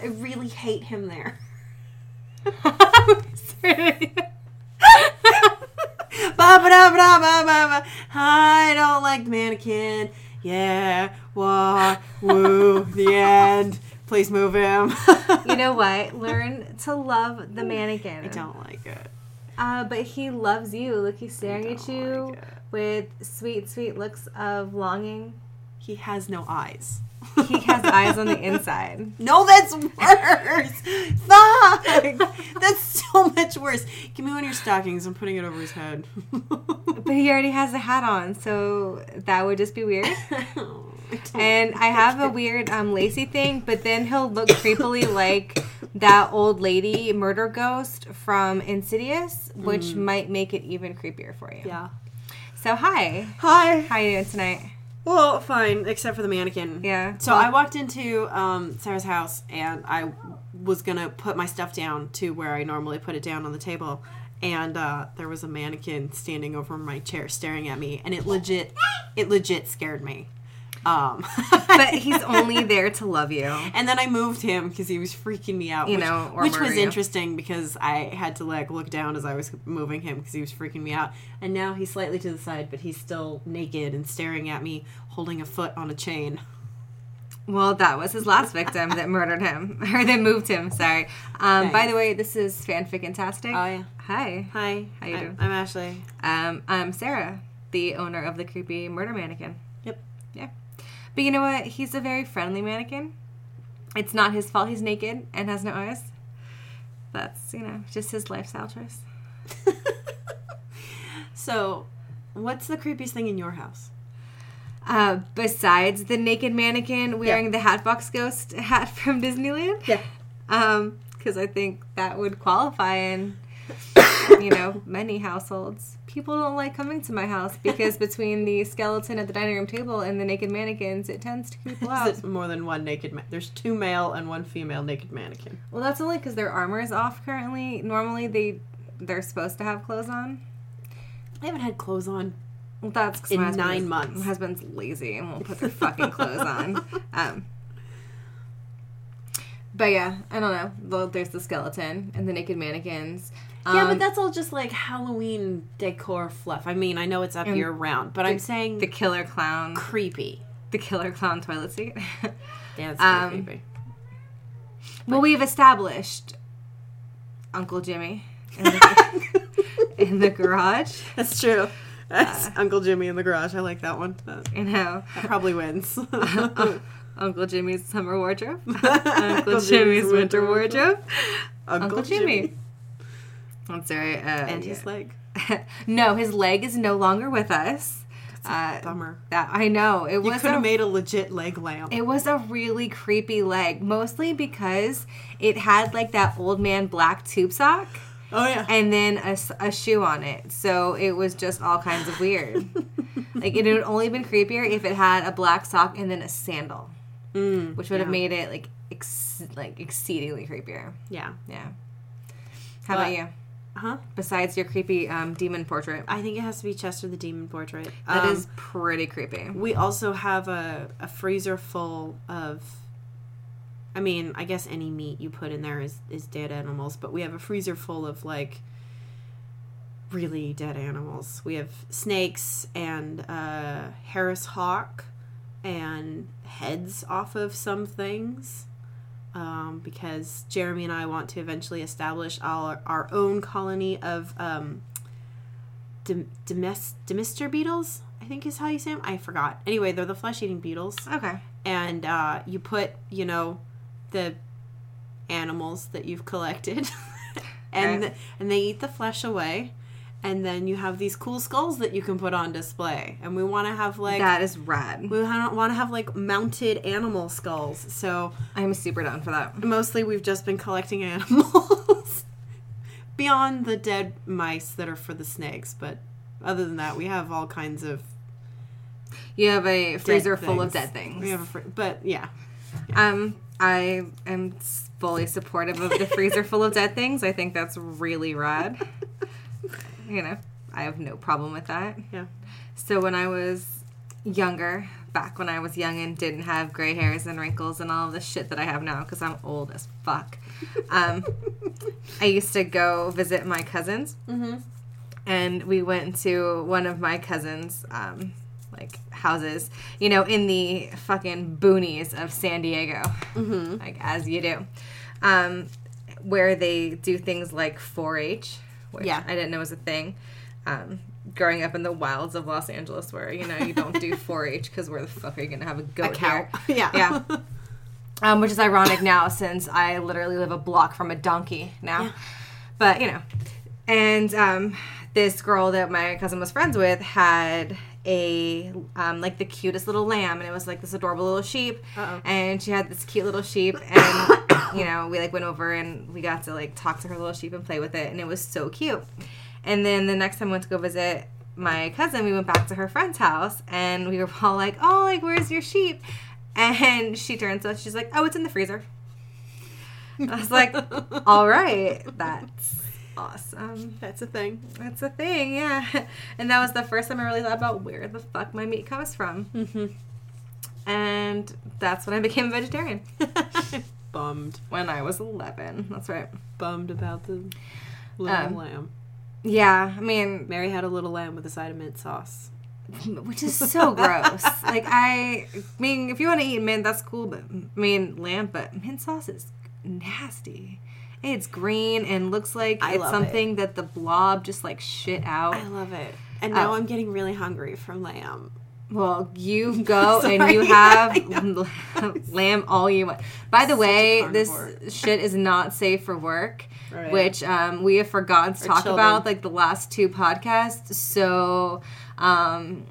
I really hate him there. I don't like the mannequin. Yeah, wah, woo, the end. Please move him. you know what? Learn to love the mannequin. I don't like it. Uh, but he loves you. Look, he's staring at you like with sweet, sweet looks of longing. He has no eyes. He has eyes on the inside. No, that's worse. Fuck. That's so much worse. Give me one of your stockings. I'm putting it over his head. But he already has a hat on, so that would just be weird. And I have a weird um, lacy thing, but then he'll look creepily like that old lady murder ghost from Insidious, which might make it even creepier for you. Yeah. So hi, Hi. how are you doing tonight? Well, fine, except for the mannequin. Yeah. So I walked into um, Sarah's house and I was gonna put my stuff down to where I normally put it down on the table, and uh, there was a mannequin standing over my chair staring at me, and it legit, it legit scared me. Um, But he's only there to love you. and then I moved him because he was freaking me out. You which, know, or which was you. interesting because I had to like look down as I was moving him because he was freaking me out. And now he's slightly to the side, but he's still naked and staring at me, holding a foot on a chain. Well, that was his last victim that murdered him, or that moved him. Sorry. Um, by the way, this is fanfic fantastic. Oh yeah. Hi. Hi. How you I- doing? I'm Ashley. Um, I'm Sarah, the owner of the creepy murder mannequin. Yeah. But you know what? He's a very friendly mannequin. It's not his fault he's naked and has no eyes. That's, you know, just his lifestyle choice. So, what's the creepiest thing in your house? Uh, besides the naked mannequin wearing the Hatbox Ghost hat from Disneyland. Yeah. Um, because I think that would qualify in, you know, many households. People don't like coming to my house because between the skeleton at the dining room table and the naked mannequins, it tends to creep people out. There's more than one naked. Man- There's two male and one female naked mannequin. Well, that's only because their armor is off currently. Normally, they they're supposed to have clothes on. I haven't had clothes on. Well, that's In my nine months. My husband's lazy and won't put their fucking clothes on. Um, but yeah, I don't know. Well, there's the skeleton and the naked mannequins. Yeah, but Um, that's all just like Halloween decor fluff. I mean, I know it's up year round, but I'm saying the killer clown, creepy. the killer clown toilet seat. Yeah, Um, creepy. well, we've established Uncle Jimmy in the, in the garage. That's true. That's Uncle Jimmy in the garage. I like that one. That, You know, that probably wins. Uncle Jimmy's summer wardrobe, Uncle Uncle Jimmy's winter wardrobe, Uncle, Uncle Jimmy. That's right. Uh, And yeah. his leg. no, his leg is no longer with us. Uh, Bummer. that I know it You was could have made a legit leg lamp. it was a really creepy leg, mostly because it had like that old man black tube sock oh yeah. and then a shoe on it. So it was just all kinds of weird. like it would only been creepier if it had a black sock and then a sandal, Mm, which would have made it like ex- like exceedingly creepier. Yeah. Yeah. How about you? Huh? Besides your creepy um, demon portrait, I think it has to be Chester the Demon portrait. that Um, is pretty creepy. We also have a, a freezer full of. I mean, I guess any meat you put in there is, is dead animals, but we have a freezer full of like really dead animals. We have snakes and uh, Harris hawk and heads off of some things. Um, because Jeremy and I want to eventually establish our, our own colony of um, Demister beetles, I think is how you say them. I forgot. Anyway, they're the flesh eating beetles. Okay. And uh, you put, you know, the animals that you've collected, and Right. and they eat the flesh away. And then you have these cool skulls that you can put on display. And we want to have like that is rad. we want to have like mounted animal skulls. So I'm super down for that. mostly we've just been collecting animals beyond the dead mice that are for the snakes. But other than that, we have all kinds of You have a freezer full of dead things. We have a fr- but yeah, Um, I am fully supportive of the freezer full of dead things. I think that's really rad. You know, I have no problem with that. yeah. So when I was younger, back when I was young and didn't have gray hairs and wrinkles and all of the shit that I have now because I'm old as fuck. Um, I used to go visit my cousins, Mm-hmm. and we went to one of my cousins' um, like houses, you know, in the fucking boonies of San Diego, Mm-hmm. like as you do, um, where they do things like 4-H, which Yeah. I didn't know was a thing. Um, growing up in the wilds of Los Angeles, where you know you don't do 4-H because where the fuck are you gonna have a goat A cow. here? yeah. Yeah. Um, which is ironic now since I literally live a block from a donkey now. Yeah. But, you know. And um, this girl that my cousin was friends with had a, um, like, the cutest little lamb. And it was like this adorable little sheep. Uh-oh. And she had this cute little sheep. And, you know, we, like, went over and we got to, like, talk to her little sheep and play with it. And it was so cute. And then the next time I went to go visit my cousin, we went back to her friend's house and we were all like, oh, like, where's your sheep? And she turns to us, she's like, oh, it's in the freezer. I was like, all right, that's awesome. That's a thing. That's a thing, yeah. And that was the first time I really thought about where the fuck my meat comes from. Mm-hmm. And that's when I became a vegetarian. Bummed. When I was 11. That's right. Bummed about the little Um, lamb. Yeah, I mean, Mary had a little lamb with a side of mint sauce. which is so gross. Like I, I mean, if you want to eat mint, that's cool. But I mean, lamb, but mint sauce is nasty. It's green and looks like I it's something that the blob just like shit out. I love it. And now Oh. I'm getting really hungry from lamb. Well, you go and you have lamb all you want. By the Such way, this shit is not safe for work, Right. which um, we have forgotten to Or talk children. about like the last two podcasts. So, um,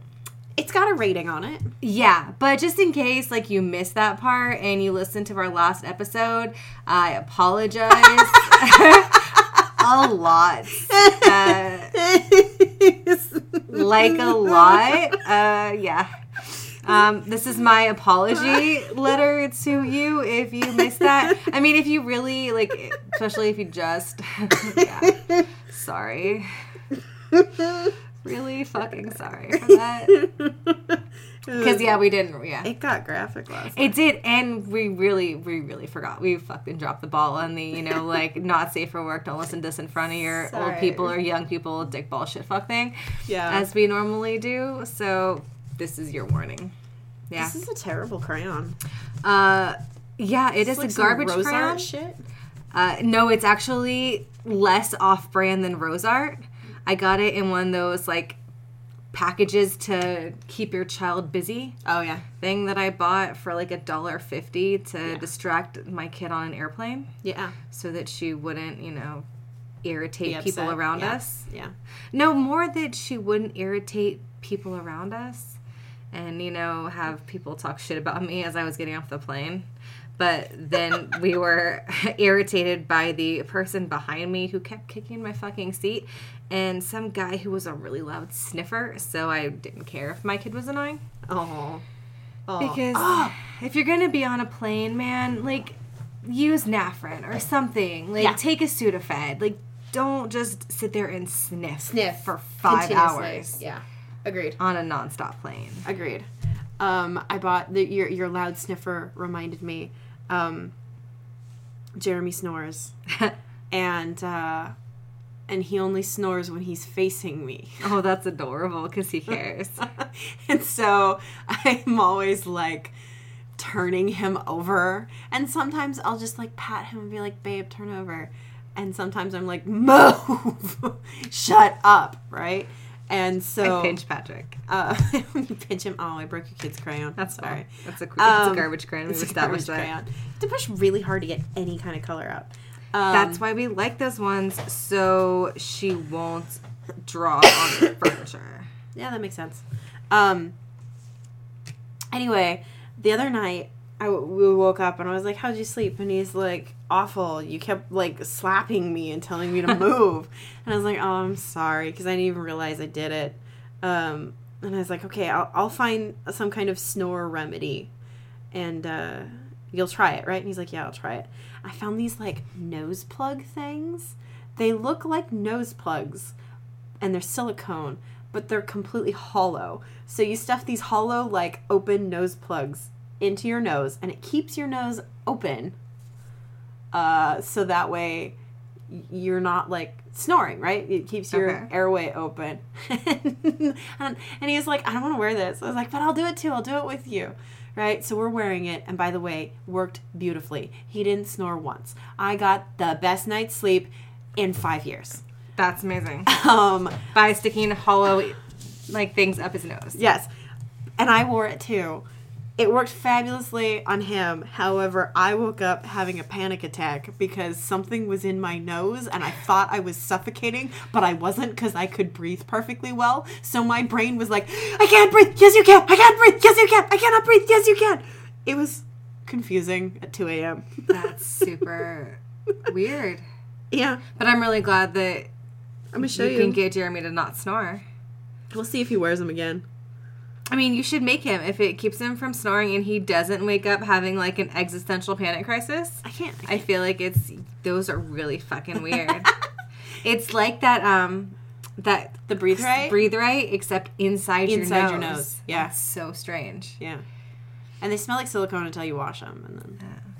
It's got a rating on it. Yeah, but just in case like you missed that part and you listened to our last episode, I apologize a lot. Uh, like a lot. Uh, yeah. Um, this is my apology letter to you if you missed that. I mean, if you really like, especially if you just, yeah, sorry. Really fucking sorry for that. Because yeah, we didn't. Yeah, It got graphic last it did, and we really, we really forgot. We fucking dropped the ball on the, you know, like not safe for work. Don't listen to this in front of your old people or young people, dick ball shit fuck thing, Yeah. as we normally do. So this is your warning. Yeah. This is a terrible crayon. Uh, yeah, it is Like a garbage Rose crayon. Shit. Uh, no, it's actually less off-brand than Rose Art. I got it in one of those like packages to keep your child busy. Oh yeah. thing that I bought for like a dollar fifty to Yeah. distract my kid on an airplane Yeah. so that she wouldn't, you know, irritate people around Yeah. us. Yeah. No, more that she wouldn't irritate people around us and, you know, have people talk shit about me as I was getting off the plane. But then we were irritated by the person behind me who kept kicking my fucking seat and some guy who was a really loud sniffer. So I didn't care if my kid was annoying. Oh. Oh. Because Oh. if you're gonna be on a plane, man, like use Nafrin or something. Like Yeah. take a Sudafed. Like don't just sit there and sniff, Sniff for five hours Yeah. Agreed. on a nonstop plane. Agreed. Um, I bought the your your loud sniffer reminded me. Um, Jeremy snores, and uh, and he only snores when he's facing me. oh, that's adorable because he cares. and so I'm always like turning him over. And sometimes I'll just like pat him and be like, babe, turn over. And sometimes I'm like, move, shut up, right? And so I pinch Patrick. uh, pinch him. Oh, I broke your kid's crayon. That's sorry. That's a, it's Um, a garbage crayon. We've It's a established garbage that. crayon. To push really hard to get any kind of color out. Um, That's why we like those ones, so she won't draw on the furniture. Yeah, that makes sense. Um. Anyway, the other night I we woke up and I was like, "How'd you sleep?" And he's like, "Awful. You kept like slapping me and telling me to move." and I was like, "Oh, I'm sorry," because I didn't even realize I did it. Um. And I was like, "Okay, I'll I'll find some kind of snore remedy, and uh, you'll try it, right?" And he's like, "Yeah, I'll try it." I found these like nose plug things. They look like nose plugs, and they're silicone, but they're completely hollow. So you stuff these hollow, like open nose plugs into your nose, and it keeps your nose open. Uh, so that way you're not like snoring, right? It keeps your Okay. airway open. and, and he was like, I don't want to wear this. I was like, but I'll do it too. I'll do it with you. Right? So we're wearing it. And by the way, worked beautifully. He didn't snore once. I got the best night's sleep in five years. That's amazing. Um, By sticking hollow like things up his nose. yes. And I wore it too. It worked fabulously on him. However, I woke up having a panic attack because something was in my nose and I thought I was suffocating, but I wasn't because I could breathe perfectly well. So my brain was like, I can't breathe. Yes, you can. I can't breathe. Yes, you can. I cannot breathe. Yes, you can. It was confusing at 2 a.m. That's super weird. yeah. But I'm really glad that I'm going to show you you. can get Jeremy to not snore. we'll see if he wears them again. I mean, you should make him if it keeps him from snoring and he doesn't wake up having like an existential panic crisis. I can't. I feel like it's those are really fucking weird. it's like that um that the breathe right? breathe right except inside, Inside your your nose. nose, yeah. That's so strange. Yeah. And they smell like silicone until you wash them, and then Okay.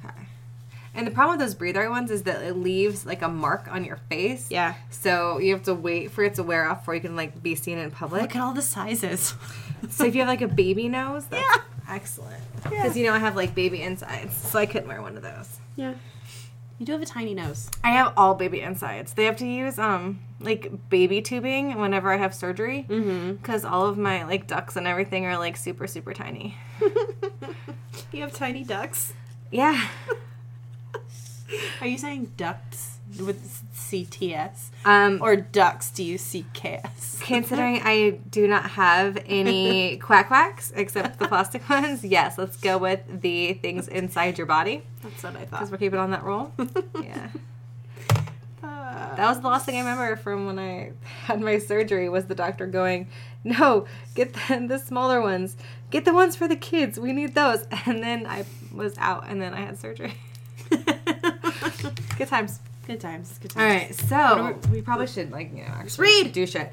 And the problem with those breathe right ones is that it leaves like a mark on your face. yeah. So you have to wait for it to wear off before you can like be seen in public. Look at all the sizes. So if you have like a baby nose, that's Yeah. excellent. Yeah. Because you know I have like baby insides, so I couldn't wear one of those. yeah. You do have a tiny nose. I have all baby insides. They have to use um like baby tubing whenever I have surgery Mm-hmm. because all of my like ducts and everything are like super super tiny. you have tiny ducks. Yeah. Are you saying ducts with CTS Um. or ducks? Do you see KS? Considering I do not have any quack quacks except the plastic ones, yes, let's go with the things inside your body That's what I thought. because we're keeping on that roll. Yeah. Uh, That was the last thing I remember from when I had my surgery was the doctor going, "No, get the, the smaller ones. Get the ones for the kids. We need those." And then I was out, and then I had surgery. Good times. good times. Good times. All right, so What we probably should like you know actually read. do shit.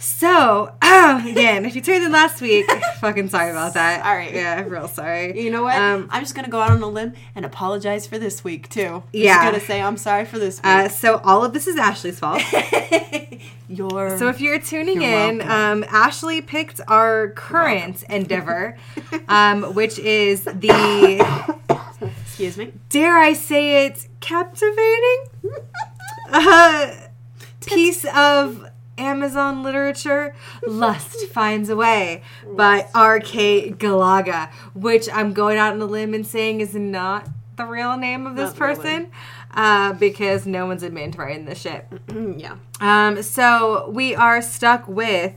So again, if you tuned in last week, fucking sorry about that. All right. yeah, real sorry. You know what? Um, I'm just gonna go out on a limb and apologize for this week too. Yeah. Just gonna say I'm sorry for this week. Uh, so all of this is Ashley's fault. Your So if you're tuning You're in, um, Ashley picked our current endeavor, um, which is the excuse me. dare I say it captivating uh, piece of Amazon literature, Lust Finds a Way by R.K. Galaga, which I'm going out on a limb and saying is not the real name of this Not person uh, because no one's admitting to writing this shit. yeah. Um, so we are stuck with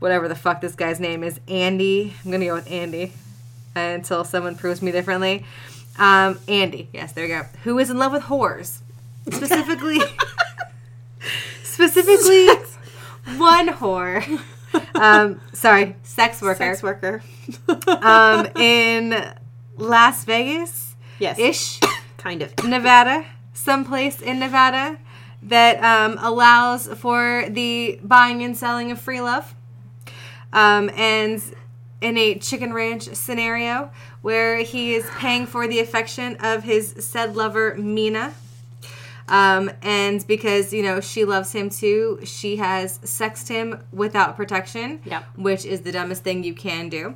whatever the fuck this guy's name is, Andy. I'm gonna go with Andy until someone proves me differently. Um, Andy, yes, there we go. Who is in love with whores, specifically, specifically one whore. Um, sorry, sex worker. Sex worker. Um, in Las Vegas, yes. ish. Kind of. Nevada, someplace in Nevada that um, allows for the buying and selling of free love. Um, and in a chicken ranch scenario where he is paying for the affection of his said lover, Mina. Um, and because, you know, she loves him too, she has sexed him without protection, Yep. which is the dumbest thing you can do.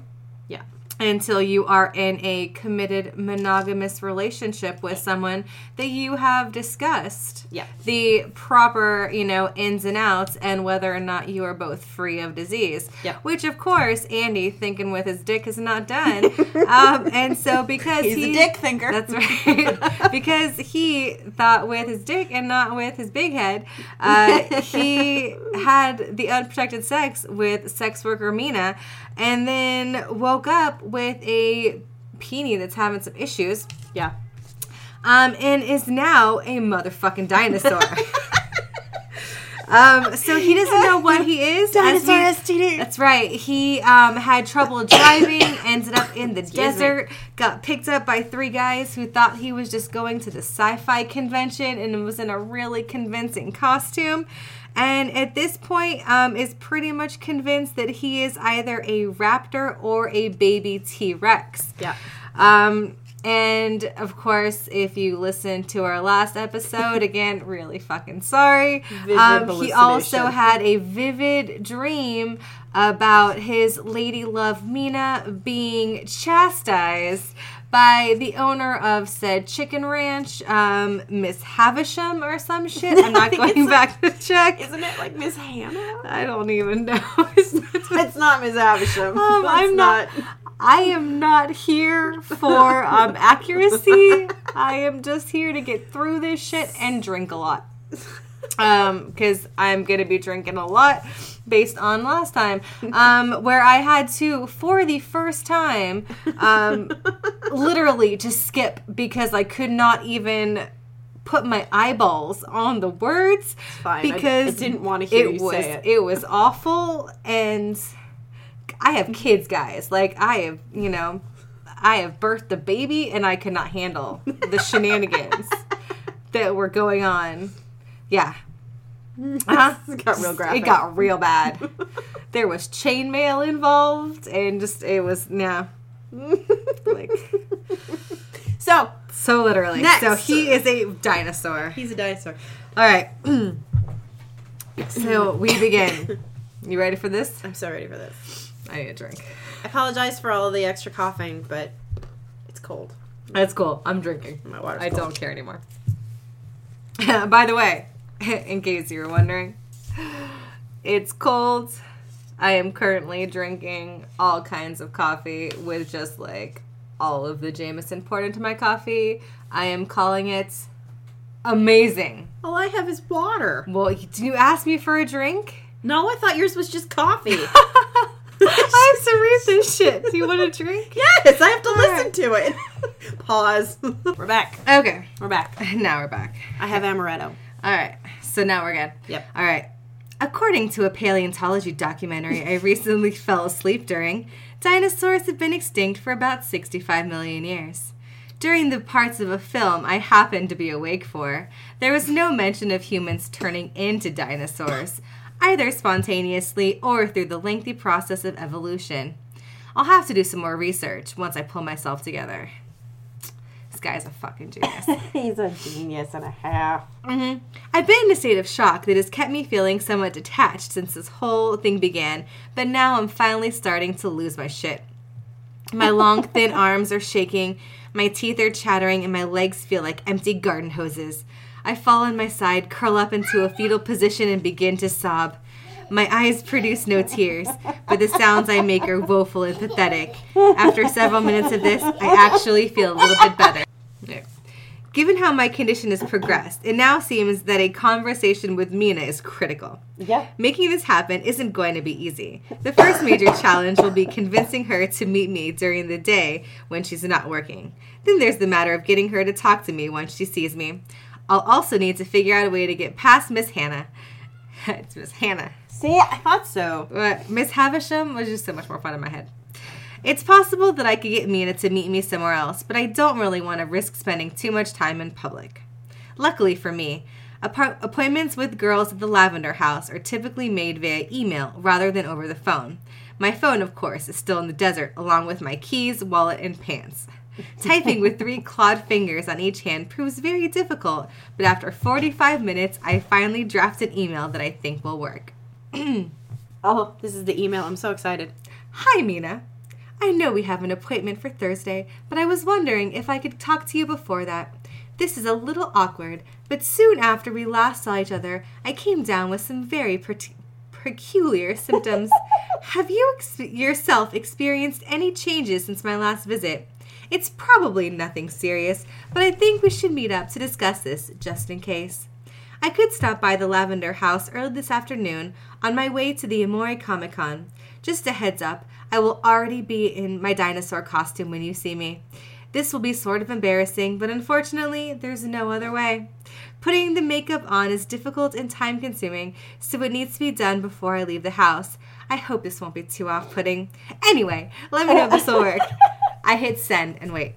Until you are in a committed monogamous relationship with someone that you have discussed Yeah. the proper you know ins and outs and whether or not you are both free of disease Yep. which of course andy thinking with his dick is not done um, and so because He's he, a dick thinker. that's right because he thought with his dick and not with his big head uh, he had the unprotected sex with sex worker mina and then woke up with a peenie that's having some issues Yeah. um, and is now a motherfucking dinosaur Um, so he doesn't know what he is. Dinosaur STD. That's right. He um, had trouble driving, ended up in the desert, got picked up by three guys who thought he was just going to the sci fi convention and was in a really convincing costume. And at this point, um, is pretty much convinced that he is either a raptor or a baby T Rex. Yeah. Um, and of course, if you listen to our last episode, again, really fucking sorry. Um, he also had a vivid dream about his lady love Mina being chastised by the owner of said chicken ranch, um, Miss Havisham or some shit. I'm not going back to check. Isn't it like Miss Hannah? I don't even know. It's not Miss Havisham. Um, I'm not, I am not here for um, accuracy. I am just here to get through this shit and drink a lot. Um, because I'm gonna be drinking a lot based on last time, um, where I had to for the first time, um, literally just skip because I could not even put my eyeballs on the words fine. I- because I didn't wanna hear it you was say it. was awful and I have kids guys like I have you know I have birthed a baby and I could not handle the shenanigans that were going on yeah uh-huh. It got real graphic. it got real bad there was chainmail involved and just it was yeah like So so literally Next. so he is a dinosaur he's a dinosaur. all right. so we begin. You ready for this? I'm so ready for this. I need a drink. I apologize for all the extra coughing, but it's cold. That's cool. I'm drinking. My water's I cold. don't care anymore. By the way, in case you were wondering, it's cold. I am currently drinking all kinds of coffee with just like all of the Jameson poured into my coffee. I am calling it amazing. All I have is water. Well, did you ask me for a drink? No, I thought yours was just coffee. I have to read this shit. Do you want a drink? yes, I have to All listen right. to it. Pause. We're back. Okay. We're back. Now we're back. I have amaretto. All right. So now we're good. Yep. All right. According to a paleontology documentary I recently fell asleep during, dinosaurs have been extinct for about 65 million years. During the parts of a film I happened to be awake for, there was no mention of humans turning into dinosaurs, either spontaneously or through the lengthy process of evolution. I'll have to do some more research once I pull myself together. Guy's a fucking genius. He's a genius and a half. hmm I've been in a state of shock that has kept me feeling somewhat detached since this whole thing began, but now I'm finally starting to lose my shit. My long, thin arms are shaking, my teeth are chattering, and my legs feel like empty garden hoses. I fall on my side, curl up into a fetal position, and begin to sob. My eyes produce no tears, but the sounds I make are woeful and pathetic. After several minutes of this, I actually feel a little bit better. Given how my condition has progressed, it now seems that a conversation with Mina is critical. Yeah. Making this happen isn't going to be easy. The first major challenge will be convincing her to meet me during the day when she's not working. Then there's the matter of getting her to talk to me once she sees me. I'll also need to figure out a way to get past Miss Hannah. it's Miss Hannah. See, I thought so. But Miss Havisham was just so much more fun in my head. It's possible that I could get Mina to meet me somewhere else, but I don't really want to risk spending too much time in public. Luckily for me, appointments with girls at the Lavender House are typically made via email rather than over the phone. My phone, of course, is still in the desert, along with my keys, wallet, and pants. Typing with three clawed fingers on each hand proves very difficult, but after 45 minutes, I finally draft an email that I think will work. Oh, this is the email. I'm so excited. Hi, Mina. I know we have an appointment for Thursday, but I was wondering if I could talk to you before that. This is a little awkward, but soon after we last saw each other, I came down with some very per- peculiar symptoms. have you ex- yourself experienced any changes since my last visit? It's probably nothing serious, but I think we should meet up to discuss this just in case. I could stop by the Lavender House early this afternoon on my way to the Amore Comic Con. Just a heads up, I will already be in my dinosaur costume when you see me. This will be sort of embarrassing, but unfortunately, there's no other way. Putting the makeup on is difficult and time consuming, so it needs to be done before I leave the house. I hope this won't be too off putting. Anyway, let me know if this will work. I hit send and wait.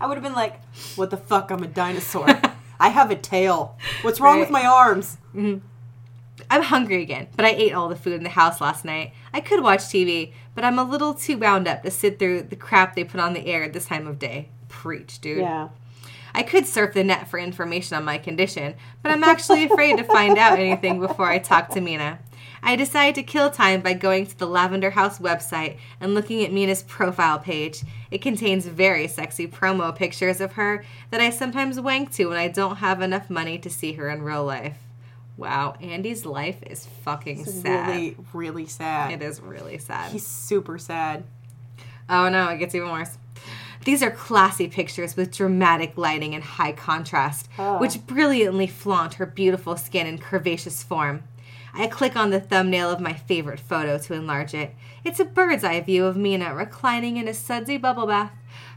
I would have been like, "What the fuck? I'm a dinosaur. I have a tail. What's wrong with my arms?" Mm-hmm. I'm hungry again, but I ate all the food in the house last night. I could watch TV, but I'm a little too wound up to sit through the crap they put on the air at this time of day. Preach, dude. Yeah. I could surf the net for information on my condition, but I'm actually afraid to find out anything before I talk to Mina. I decided to kill time by going to the Lavender House website and looking at Mina's profile page. It contains very sexy promo pictures of her that I sometimes wank to when I don't have enough money to see her in real life. Wow, Andy's life is fucking It's sad. really, really sad. It is really sad. He's super sad. Oh no, it gets even worse. These are classy pictures with dramatic lighting and high contrast, Oh. which brilliantly flaunt her beautiful skin and curvaceous form. I click on the thumbnail of my favorite photo to enlarge it. It's a bird's eye view of Mina reclining in a sudsy bubble bath.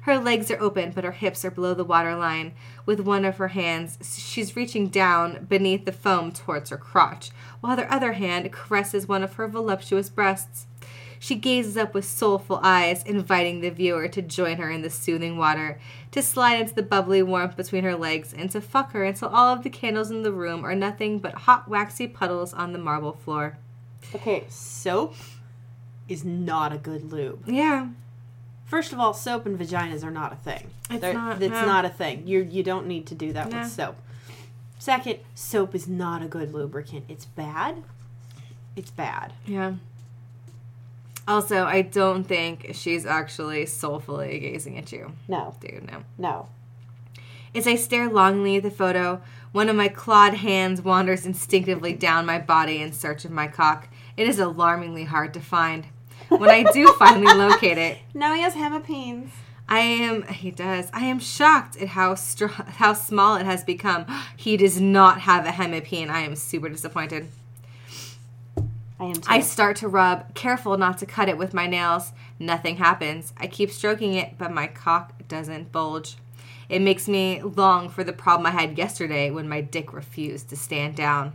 Her legs are open, but her hips are below the waterline. With one of her hands, she's reaching down beneath the foam towards her crotch, while her other hand caresses one of her voluptuous breasts. She gazes up with soulful eyes, inviting the viewer to join her in the soothing water, to slide into the bubbly warmth between her legs, and to fuck her until all of the candles in the room are nothing but hot, waxy puddles on the marble floor. Okay, soap is not a good lube. Yeah. First of all, soap and vaginas are not a thing. It's They're- not, It's no. not a thing. You you don't need to do that No. with soap. Second, soap is not a good lubricant. It's bad. It's bad. Yeah. Also, I don't think she's actually soulfully gazing at you. No, Dude, no. no. As I stare longingly at the photo, one of my clawed hands wanders instinctively down my body in search of my cock. It is alarmingly hard to find. When I do finally locate it, Now he has hemipenes. I am he does. I am shocked at how str- how small it has become. He does not have a hemipene. I am super disappointed. I am too. I start to rub, careful not to cut it with my nails. Nothing happens. I keep stroking it, but my cock doesn't bulge. It makes me long for the problem I had yesterday when my dick refused to stand down.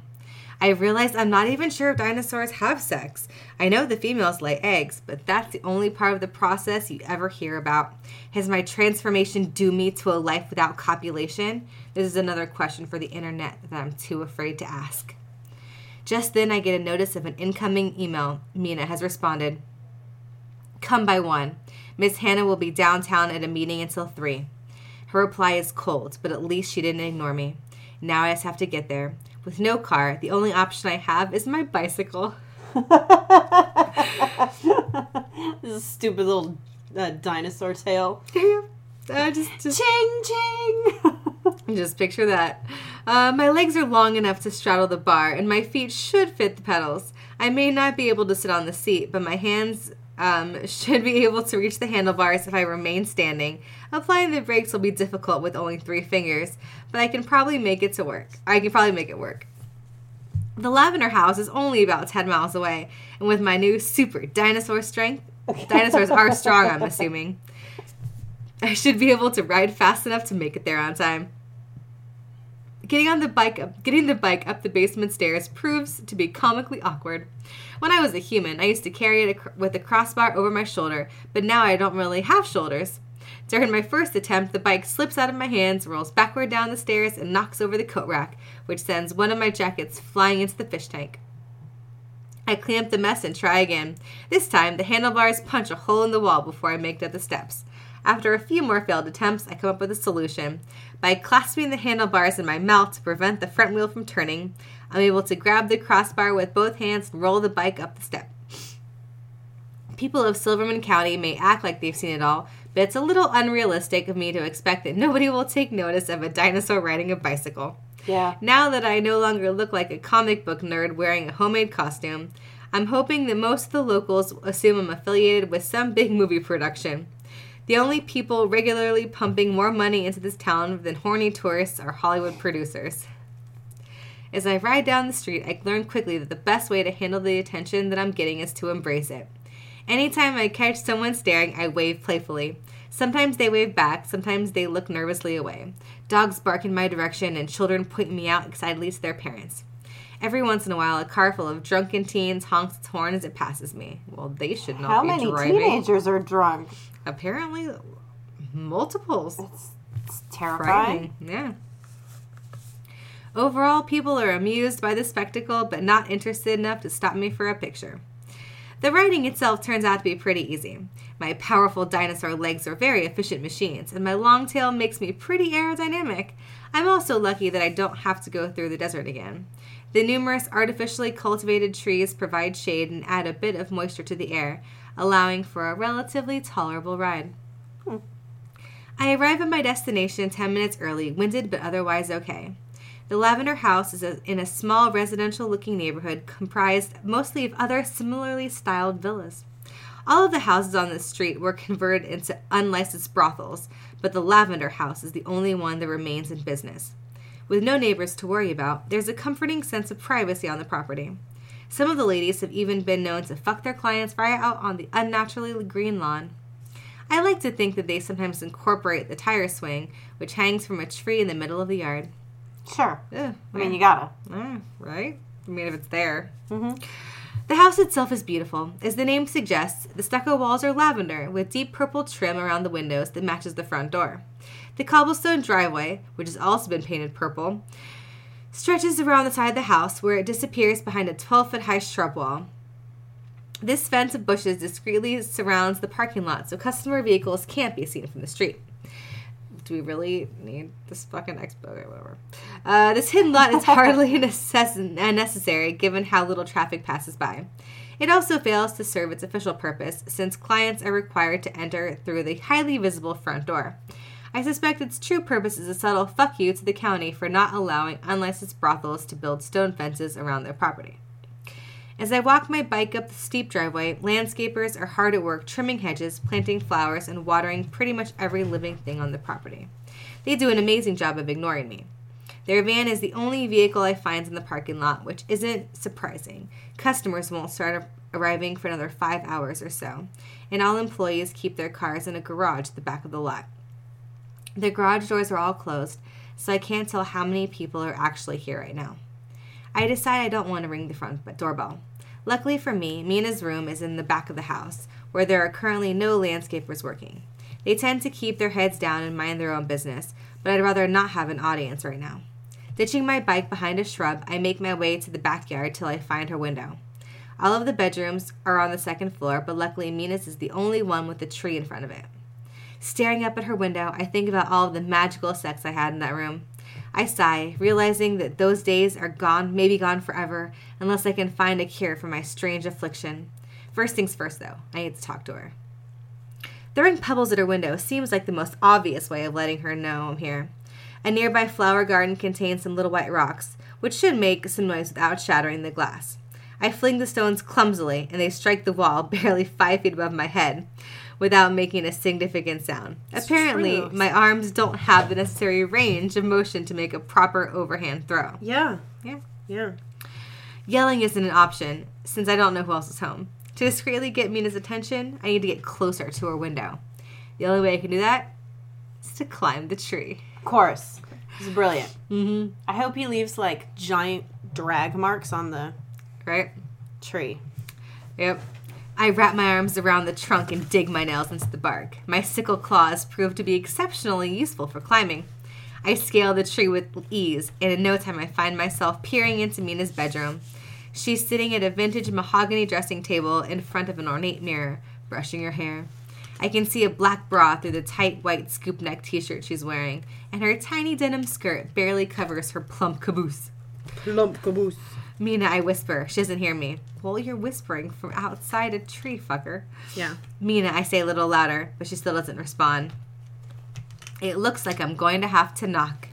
I realize I'm not even sure if dinosaurs have sex. I know the females lay eggs, but that's the only part of the process you ever hear about. Has my transformation doomed me to a life without copulation? This is another question for the internet that I'm too afraid to ask. Just then, I get a notice of an incoming email. Mina has responded. Come by one. Miss Hannah will be downtown at a meeting until three. Her reply is cold, but at least she didn't ignore me. Now I just have to get there. With no car, the only option I have is my bicycle. this is a stupid little uh, dinosaur tail. I just, just Ching ching. Just picture that. Uh, my legs are long enough to straddle the bar, and my feet should fit the pedals. I may not be able to sit on the seat, but my hands um, should be able to reach the handlebars if I remain standing. Applying the brakes will be difficult with only three fingers, but I can probably make it to work. I can probably make it work. The Lavender House is only about 10 miles away, and with my new super dinosaur strength, dinosaurs are strong, I'm assuming. I should be able to ride fast enough to make it there on time. Getting on the bike up, getting the bike up the basement stairs proves to be comically awkward. When I was a human, I used to carry it with a crossbar over my shoulder, but now I don't really have shoulders. During my first attempt, the bike slips out of my hands, rolls backward down the stairs, and knocks over the coat rack, which sends one of my jackets flying into the fish tank. I clamp the mess and try again. This time, the handlebars punch a hole in the wall before I make it up the steps. After a few more failed attempts, I come up with a solution. By clasping the handlebars in my mouth to prevent the front wheel from turning, I'm able to grab the crossbar with both hands and roll the bike up the step. People of Silverman County may act like they've seen it all, but it's a little unrealistic of me to expect that nobody will take notice of a dinosaur riding a bicycle. Yeah. Now that I no longer look like a comic book nerd wearing a homemade costume, I'm hoping that most of the locals assume I'm affiliated with some big movie production. The only people regularly pumping more money into this town than horny tourists are Hollywood producers. As I ride down the street, I learn quickly that the best way to handle the attention that I'm getting is to embrace it. Anytime I catch someone staring, I wave playfully. Sometimes they wave back, sometimes they look nervously away. Dogs bark in my direction, and children point me out excitedly to their parents. Every once in a while, a car full of drunken teens honks its horn as it passes me. Well, they should not How be many driving. teenagers are drunk? Apparently, multiples. It's, it's terrifying. Frightening. Yeah. Overall, people are amused by the spectacle, but not interested enough to stop me for a picture. The riding itself turns out to be pretty easy. My powerful dinosaur legs are very efficient machines, and my long tail makes me pretty aerodynamic. I'm also lucky that I don't have to go through the desert again. The numerous artificially cultivated trees provide shade and add a bit of moisture to the air, allowing for a relatively tolerable ride. Hmm. I arrive at my destination 10 minutes early, winded but otherwise okay. The Lavender House is a, in a small residential looking neighborhood comprised mostly of other similarly styled villas. All of the houses on this street were converted into unlicensed brothels, but the Lavender House is the only one that remains in business. With no neighbors to worry about, there's a comforting sense of privacy on the property. Some of the ladies have even been known to fuck their clients right out on the unnaturally green lawn. I like to think that they sometimes incorporate the tire swing, which hangs from a tree in the middle of the yard. Sure. Ugh, I mean, you gotta. Ah, right? I mean, if it's there. hmm The house itself is beautiful. As the name suggests, the stucco walls are lavender with deep purple trim around the windows that matches the front door. The cobblestone driveway, which has also been painted purple, stretches around the side of the house where it disappears behind a 12 foot high shrub wall. This fence of bushes discreetly surrounds the parking lot so customer vehicles can't be seen from the street. Do we really need this fucking expo or whatever? Uh, this hidden lot is hardly necess- necessary given how little traffic passes by. It also fails to serve its official purpose since clients are required to enter through the highly visible front door. I suspect its true purpose is a subtle fuck you to the county for not allowing unlicensed brothels to build stone fences around their property. As I walk my bike up the steep driveway, landscapers are hard at work trimming hedges, planting flowers, and watering pretty much every living thing on the property. They do an amazing job of ignoring me. Their van is the only vehicle I find in the parking lot, which isn't surprising. Customers won't start arriving for another five hours or so, and all employees keep their cars in a garage at the back of the lot. The garage doors are all closed, so I can't tell how many people are actually here right now. I decide I don't want to ring the front doorbell. Luckily for me, Mina's room is in the back of the house, where there are currently no landscapers working. They tend to keep their heads down and mind their own business, but I'd rather not have an audience right now. Ditching my bike behind a shrub, I make my way to the backyard till I find her window. All of the bedrooms are on the second floor, but luckily Mina's is the only one with a tree in front of it. Staring up at her window, I think about all of the magical sex I had in that room. I sigh, realizing that those days are gone, maybe gone forever, unless I can find a cure for my strange affliction. First things first, though, I need to talk to her. Throwing pebbles at her window seems like the most obvious way of letting her know I'm here. A nearby flower garden contains some little white rocks, which should make some noise without shattering the glass. I fling the stones clumsily, and they strike the wall barely five feet above my head without making a significant sound. It's Apparently, true. my arms don't have the necessary range of motion to make a proper overhand throw. Yeah. Yeah. Yeah. Yelling isn't an option, since I don't know who else is home. To discreetly get Mina's attention, I need to get closer to her window. The only way I can do that is to climb the tree. Of course. This is brilliant. Mm-hmm. I hope he leaves like giant drag marks on the Right? tree. Yep. I wrap my arms around the trunk and dig my nails into the bark. My sickle claws prove to be exceptionally useful for climbing. I scale the tree with ease, and in no time I find myself peering into Mina's bedroom. She's sitting at a vintage mahogany dressing table in front of an ornate mirror, brushing her hair. I can see a black bra through the tight white scoop neck t shirt she's wearing, and her tiny denim skirt barely covers her plump caboose. Plump caboose. Mina, I whisper. She doesn't hear me. Well, you're whispering from outside a tree, fucker. Yeah. Mina, I say a little louder, but she still doesn't respond. It looks like I'm going to have to knock.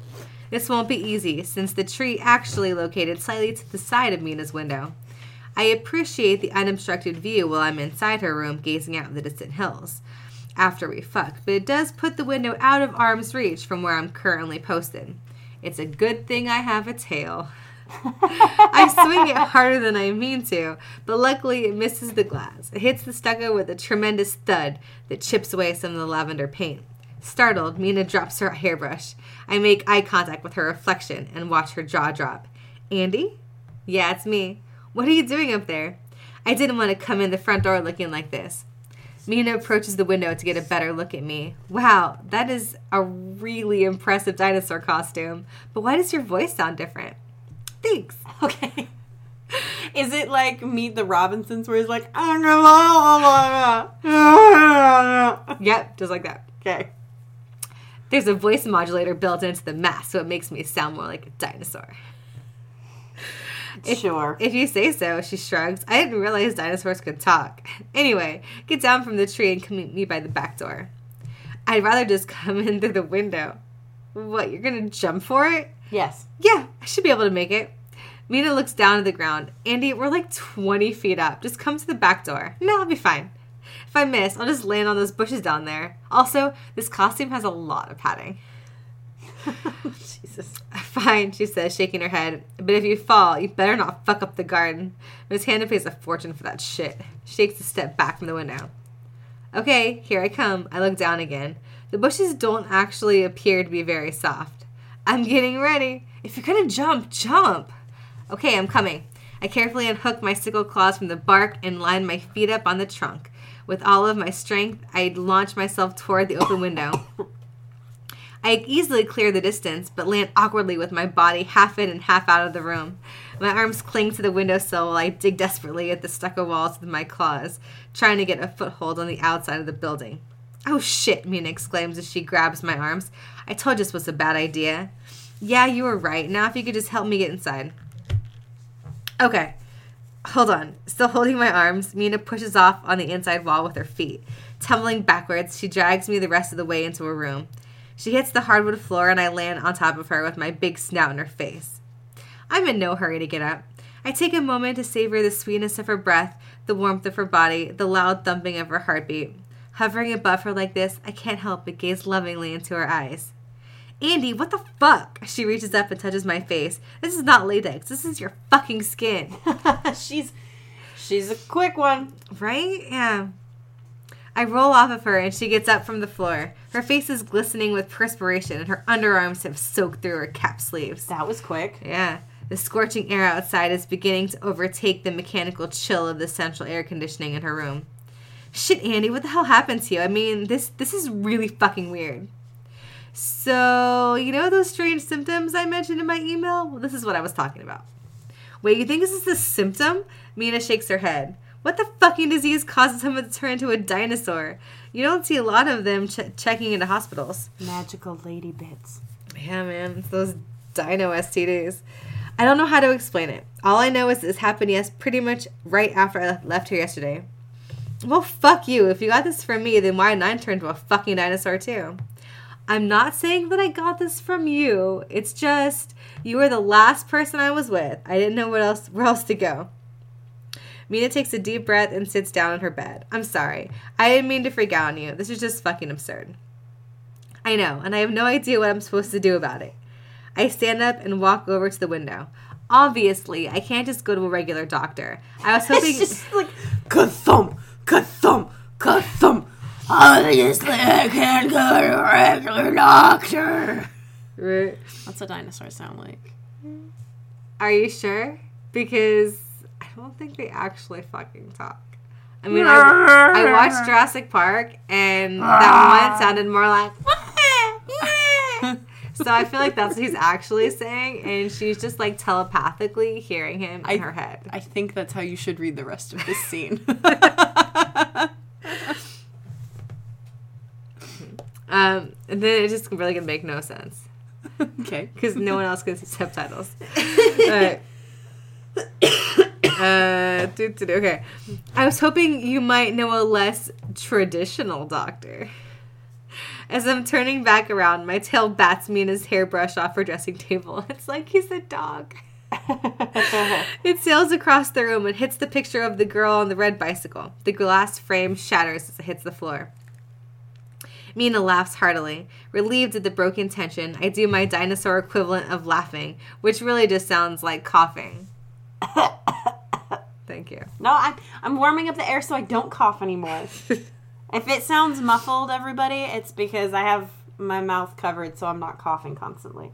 This won't be easy, since the tree actually located slightly to the side of Mina's window. I appreciate the unobstructed view while I'm inside her room gazing out the distant hills after we fuck, but it does put the window out of arm's reach from where I'm currently posted. It's a good thing I have a tail. I swing it harder than I mean to, but luckily it misses the glass. It hits the stucco with a tremendous thud that chips away some of the lavender paint. Startled, Mina drops her hairbrush. I make eye contact with her reflection and watch her jaw drop. Andy? Yeah, it's me. What are you doing up there? I didn't want to come in the front door looking like this. Mina approaches the window to get a better look at me. Wow, that is a really impressive dinosaur costume. But why does your voice sound different? Okay. Is it like Meet the Robinsons where he's like. Yep, just like that. Okay. There's a voice modulator built into the mask, so it makes me sound more like a dinosaur. If- Sure. If you say so, she shrugs. I didn't realize dinosaurs could talk. Anyway, get down from the tree and come meet me by the back door. I'd rather just come in through the window. What, you're gonna jump for it? Yes. Yeah, I should be able to make it. Mina looks down at the ground. Andy, we're like 20 feet up. Just come to the back door. No, I'll be fine. If I miss, I'll just land on those bushes down there. Also, this costume has a lot of padding. Jesus. Fine, she says, shaking her head. But if you fall, you better not fuck up the garden. Miss Hannah pays a fortune for that shit. She takes a step back from the window. Okay, here I come. I look down again. The bushes don't actually appear to be very soft. I'm getting ready. If you're gonna jump, jump. Okay, I'm coming. I carefully unhook my sickle claws from the bark and line my feet up on the trunk. With all of my strength, I launch myself toward the open window. I easily clear the distance, but land awkwardly with my body half in and half out of the room. My arms cling to the windowsill while I dig desperately at the stucco walls with my claws, trying to get a foothold on the outside of the building. Oh shit, Mina exclaims as she grabs my arms. I told you this was a bad idea. Yeah, you were right. Now if you could just help me get inside. Okay. Hold on. Still holding my arms, Mina pushes off on the inside wall with her feet. Tumbling backwards, she drags me the rest of the way into her room. She hits the hardwood floor and I land on top of her with my big snout in her face. I'm in no hurry to get up. I take a moment to savor the sweetness of her breath, the warmth of her body, the loud thumping of her heartbeat. Hovering above her like this, I can't help but gaze lovingly into her eyes. Andy, what the fuck? She reaches up and touches my face. This is not latex. This is your fucking skin. she's she's a quick one. Right? Yeah. I roll off of her and she gets up from the floor. Her face is glistening with perspiration and her underarms have soaked through her cap sleeves. That was quick. Yeah. The scorching air outside is beginning to overtake the mechanical chill of the central air conditioning in her room. Shit, Andy, what the hell happened to you? I mean, this this is really fucking weird. So, you know those strange symptoms I mentioned in my email? Well, this is what I was talking about. Wait, you think this is a symptom? Mina shakes her head. What the fucking disease causes someone to turn into a dinosaur? You don't see a lot of them ch- checking into hospitals. Magical lady bits. Yeah, man, it's those dino STDs. I don't know how to explain it. All I know is this happened yes, pretty much right after I left here yesterday. Well, fuck you. If you got this from me, then why didn't I turn into a fucking dinosaur too? I'm not saying that I got this from you. It's just you were the last person I was with. I didn't know what else where else to go. Mina takes a deep breath and sits down on her bed. I'm sorry. I didn't mean to freak out on you. This is just fucking absurd. I know, and I have no idea what I'm supposed to do about it. I stand up and walk over to the window. Obviously, I can't just go to a regular doctor. I was hoping It's just like ka-thump, ka-thump, ka-thump. Obviously, I can't go to a regular doctor. Right. What's a dinosaur sound like? Are you sure? Because I don't think they actually fucking talk. I mean, I, I watched Jurassic Park, and that one sounded more like. so I feel like that's what he's actually saying, and she's just like telepathically hearing him in I- her head. I think that's how you should read the rest of this scene. Um, and then it just really gonna make no sense okay. because no one else can see subtitles. Uh, doo, doo, doo, okay. I was hoping you might know a less traditional doctor. As I'm turning back around, my tail bats me in his hairbrush off her dressing table. It's like he's a dog. It sails across the room and hits the picture of the girl on the red bicycle. The glass frame shatters as it hits the floor. Mina laughs heartily. Relieved at the broken tension, I do my dinosaur equivalent of laughing, which really just sounds like coughing. Thank you. No, I'm I'm warming up the air so I don't cough anymore. if it sounds muffled, everybody, it's because I have my mouth covered, so I'm not coughing constantly.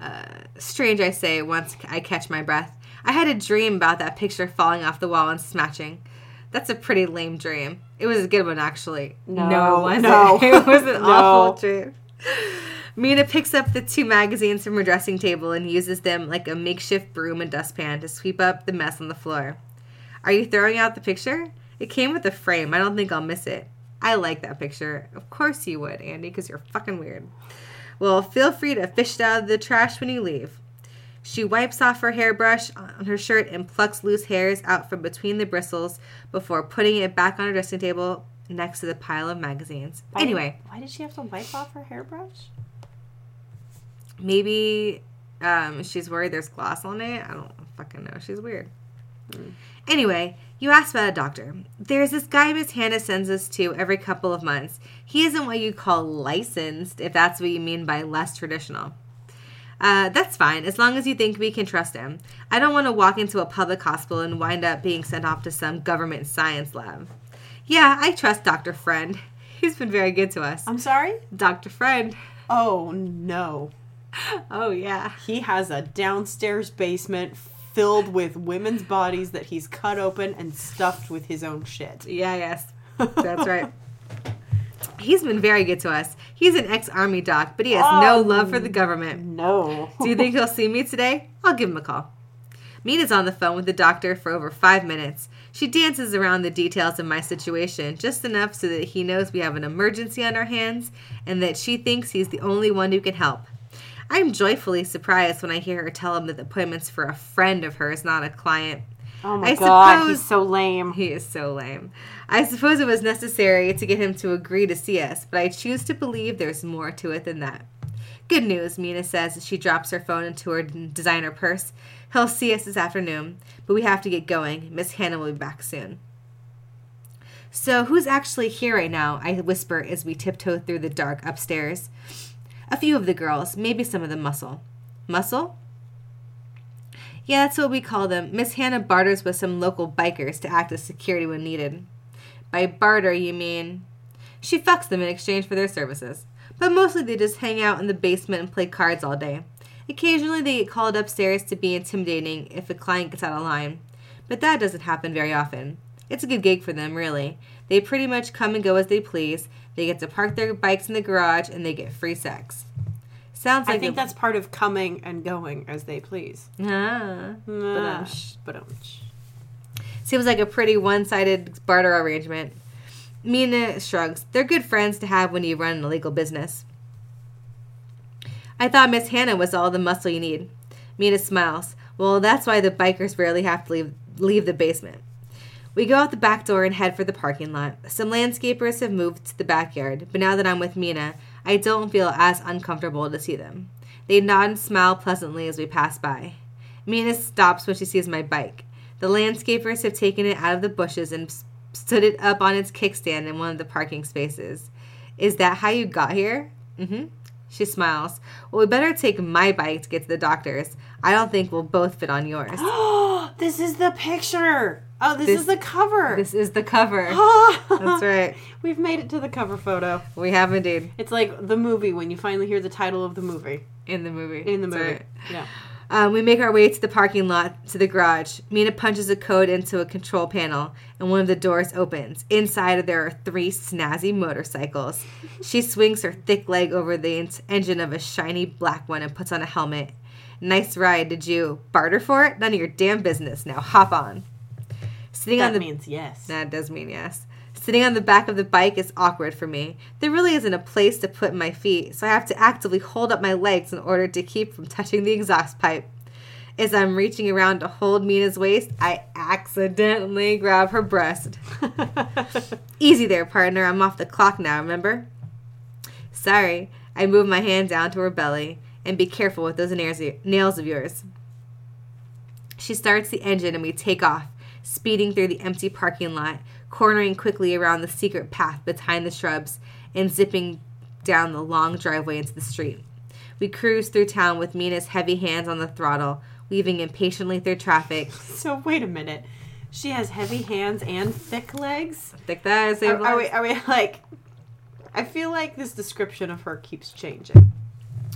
Uh, strange, I say, once I catch my breath. I had a dream about that picture falling off the wall and smashing. That's a pretty lame dream. It was a good one, actually. No, it wasn't. no. It was an No. awful dream. Mina picks up the two magazines from her dressing table and uses them like a makeshift broom and dustpan to sweep up the mess on the floor. Are you throwing out the picture? It came with a frame. I don't think I'll miss it. I like that picture. Of course you would, Andy, because you're fucking weird. Well, feel free to fish it out of the trash when you leave. She wipes off her hairbrush on her shirt and plucks loose hairs out from between the bristles before putting it back on her dressing table next to the pile of magazines. Why Anyway, did, why did she have to wipe off her hairbrush? maybe um, she's worried there's gloss on it. I don't fucking know. She's weird. Anyway, you asked about a doctor. There's this guy Miss Hannah sends us to every couple of months. He isn't what you call licensed, if that's what you mean by less traditional. Uh, that's fine, as long as you think we can trust him. I don't want to walk into a public hospital and wind up being sent off to some government science lab. Yeah, I trust Dr. Friend. He's been very good to us. I'm sorry? Dr. Friend. Oh no. Oh, yeah. He has a downstairs basement filled with women's bodies that he's cut open and stuffed with his own shit. Yeah, yes. That's right. He's been very good to us. He's an ex army doc, but he has no Oh. love for the government. No. Do you think he'll see me today? I'll give him a call. Mina's on the phone with the doctor for over five minutes. She dances around the details of my situation just enough so that he knows we have an emergency on our hands and that she thinks he's the only one who can help. I'm joyfully surprised when I hear her tell him that the appointment's for a friend of hers, not a client. Oh my I god, suppose- he's so lame. He is so lame. I suppose it was necessary to get him to agree to see us, but I choose to believe there's more to it than that. Good news, Mina says as she drops her phone into her designer purse. He'll see us this afternoon, but we have to get going. Miss Hannah will be back soon. So, who's actually here right now? I whisper as we tiptoe through the dark upstairs. A few of the girls, maybe some of the muscle. Muscle? Yeah, that's what we call them. Miss Hannah barters with some local bikers to act as security when needed. By barter, you mean she fucks them in exchange for their services. But mostly they just hang out in the basement and play cards all day. Occasionally they get called upstairs to be intimidating if a client gets out of line. But that doesn't happen very often. It's a good gig for them, really. They pretty much come and go as they please. They get to park their bikes in the garage and they get free sex. Sounds like I think that's part of coming and going as they please. Ah. Ba-dum. Seems like a pretty one sided barter arrangement. Mina shrugs. They're good friends to have when you run an illegal business. I thought Miss Hannah was all the muscle you need. Mina smiles. Well, that's why the bikers rarely have to leave, leave the basement. We go out the back door and head for the parking lot. Some landscapers have moved to the backyard, but now that I'm with Mina, I don't feel as uncomfortable to see them. They nod and smile pleasantly as we pass by. Mina stops when she sees my bike. The landscapers have taken it out of the bushes and stood it up on its kickstand in one of the parking spaces. Is that how you got here? Mm-hmm. She smiles. Well, we better take my bike to get to the doctor's. I don't think we'll both fit on yours. This is the picture. Oh, this, This- is the cover. This is the cover. That's right. We've made it to the cover photo. We have indeed It's like the movie when you finally hear the title of the movie. in the movie. In the That's movie. right. Yeah. Um, we make our way to the parking lot to the garage. Mina punches a code into a control panel, and one of the doors opens. Inside, there are three snazzy motorcycles. She swings her thick leg over the en- engine of a shiny black one and puts on a helmet. Nice ride. Did you barter for it? None of your damn business. Now hop on. Sitting on That the means yes. that does mean yes. Sitting on the back of the bike is awkward for me. There really isn't a place to put my feet, so I have to actively hold up my legs in order to keep from touching the exhaust pipe. As I'm reaching around to hold Mina's waist, I accidentally grab her breast. Easy there, partner. I'm off the clock now, remember? Sorry. I move my hand down to her belly. And be careful with those nails of yours. She starts the engine and we take off, speeding through the empty parking lot, cornering quickly around the secret path behind the shrubs, and zipping down the long driveway into the street. We cruise through town with Mina's heavy hands on the throttle, weaving impatiently through traffic. So wait a minute. She has heavy hands and thick legs. Thick thighs, Are, are we? Are we like? I feel like this description of her keeps changing.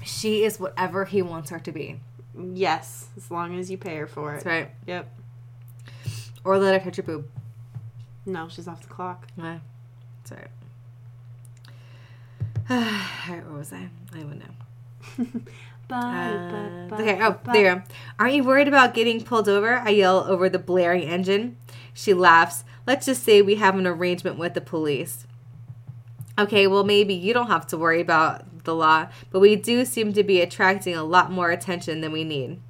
She is whatever he wants her to be. Yes, as long as you pay her for it. That's right. Yep. Or let her touch your boob. No, she's off the clock. Yeah. That's right. Alright, what was I? I don't know. Uh, okay, oh, there you go. Aren't you worried about getting pulled over? I yell over the blaring engine. She laughs. Let's just say we have an arrangement with the police. Okay, well, maybe you don't have to worry about the law, but we do seem to be attracting a lot more attention than we need.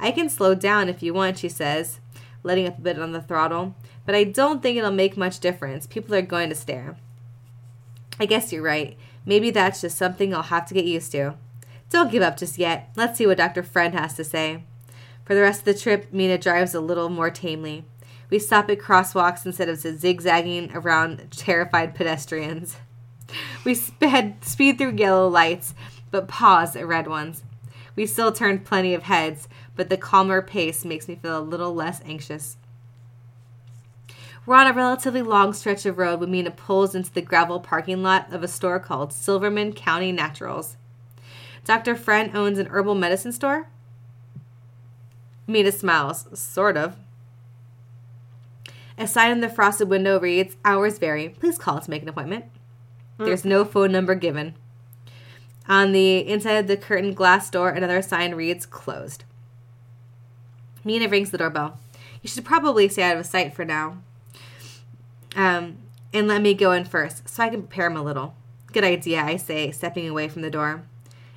I can slow down if you want, she says, letting up a bit on the throttle, but I don't think it'll make much difference. People are going to stare. I guess you're right. Maybe that's just something I'll have to get used to. Don't give up just yet. Let's see what Dr. Friend has to say. For the rest of the trip, Mina drives a little more tamely. We stop at crosswalks instead of zigzagging around terrified pedestrians. We sped, speed through yellow lights, but pause at red ones. We still turn plenty of heads, but the calmer pace makes me feel a little less anxious. We're on a relatively long stretch of road when Mina pulls into the gravel parking lot of a store called Silverman County Naturals. Dr. Friend owns an herbal medicine store? Mina smiles. Sort of. A sign in the frosted window reads, Hours vary. Please call to make an appointment. Hmm. There's no phone number given. On the inside of the curtained glass door, another sign reads, Closed. Mina rings the doorbell. You should probably stay out of sight for now. Um, and let me go in first so I can prepare him a little. Good idea, I say, stepping away from the door.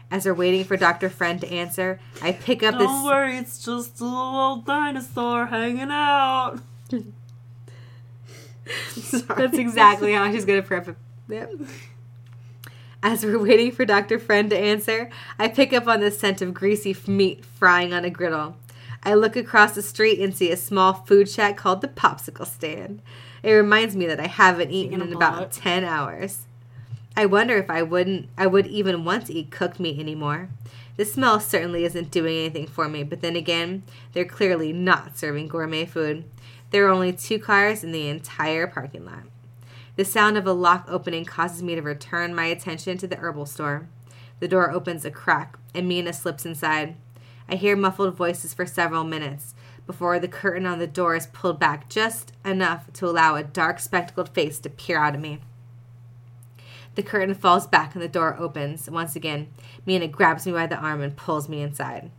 As we're waiting for Dr. Friend to answer, I pick up Don't this. worry, it's just a little old dinosaur hanging out. That's exactly how she's gonna prep it. Yep. As we're waiting for Dr. Friend to answer, I pick up on the scent of greasy meat frying on a griddle. I look across the street and see a small food shack called the Popsicle Stand. It reminds me that I haven't eaten in about it? 10 hours. I wonder if I wouldn't I would even want to eat cooked meat anymore. The smell certainly isn't doing anything for me, but then again, they're clearly not serving gourmet food. There are only two cars in the entire parking lot. The sound of a lock opening causes me to return my attention to the herbal store. The door opens a crack, and Mina slips inside. I hear muffled voices for several minutes before the curtain on the door is pulled back just enough to allow a dark, spectacled face to peer out at me. The curtain falls back and the door opens. Once again, Mina grabs me by the arm and pulls me inside.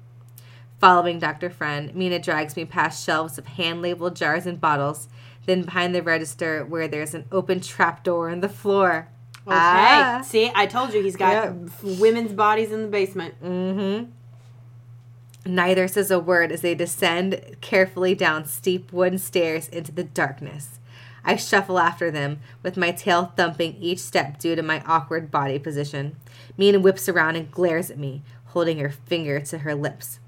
Following Dr. Friend, Mina drags me past shelves of hand labeled jars and bottles, then behind the register where there's an open trap door in the floor. Okay. Ah. See, I told you he's got Yeah. women's bodies in the basement. Mm-hmm. Neither says a word as they descend carefully down steep wooden stairs into the darkness. I shuffle after them, with my tail thumping each step due to my awkward body position. Mina whips around and glares at me, holding her finger to her lips.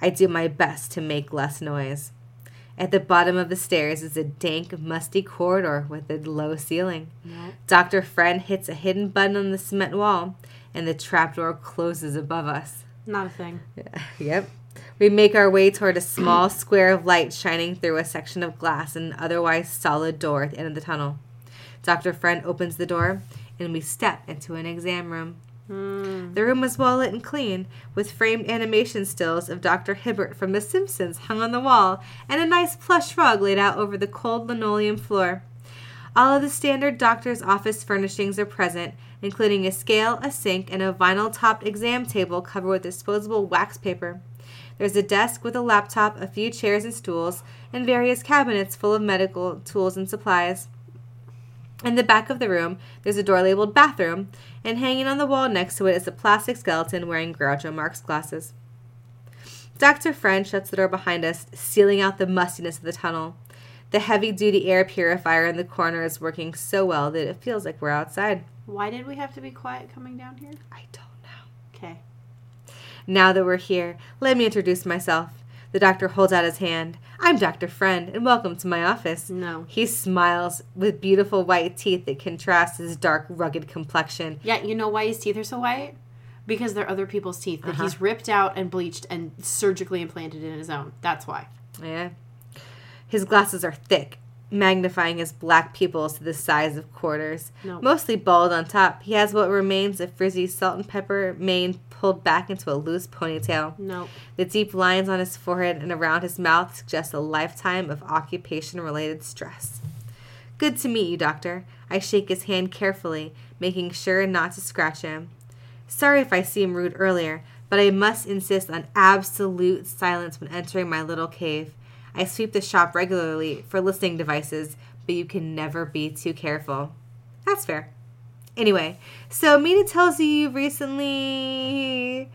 I do my best to make less noise. At the bottom of the stairs is a dank, musty corridor with a low ceiling. Dr. Friend hits a hidden button on the cement wall, and the trapdoor closes above us. Not a thing. Yep. We make our way toward a small square of light shining through a section of glass and an otherwise solid door at the end of the tunnel. Dr. Friend opens the door, and we step into an exam room. Hmm. The room was well lit and clean, with framed animation stills of Dr. Hibbert from The Simpsons hung on the wall, and a nice plush rug laid out over the cold linoleum floor. All of the standard doctor's office furnishings are present, including a scale, a sink, and a vinyl topped exam table covered with disposable wax paper. There's a desk with a laptop, a few chairs and stools, and various cabinets full of medical tools and supplies. In the back of the room, there's a door labeled bathroom, and hanging on the wall next to it is a plastic skeleton wearing Groucho Marx glasses. Dr. Friend shuts the door behind us, sealing out the mustiness of the tunnel. The heavy duty air purifier in the corner is working so well that it feels like we're outside. Why did we have to be quiet coming down here? I don't know. Okay. Now that we're here, let me introduce myself. The doctor holds out his hand. I'm Dr. Friend, and welcome to my office. No. He smiles with beautiful white teeth that contrast his dark, rugged complexion. Yeah, you know why his teeth are so white? Because they're other people's teeth that uh-huh. he's ripped out and bleached and surgically implanted in his own. That's why. Yeah. His glasses are thick, magnifying his black pupils to the size of quarters. No. Mostly bald on top, he has what remains of frizzy salt and pepper mane pulled back into a loose ponytail. No. The deep lines on his forehead and around his mouth suggest a lifetime of occupation related stress. Good to meet you, Doctor. I shake his hand carefully, making sure not to scratch him. Sorry if I seemed rude earlier, but I must insist on absolute silence when entering my little cave. I sweep the shop regularly for listening devices, but you can never be too careful. That's fair. Anyway, so Mina tells you you recently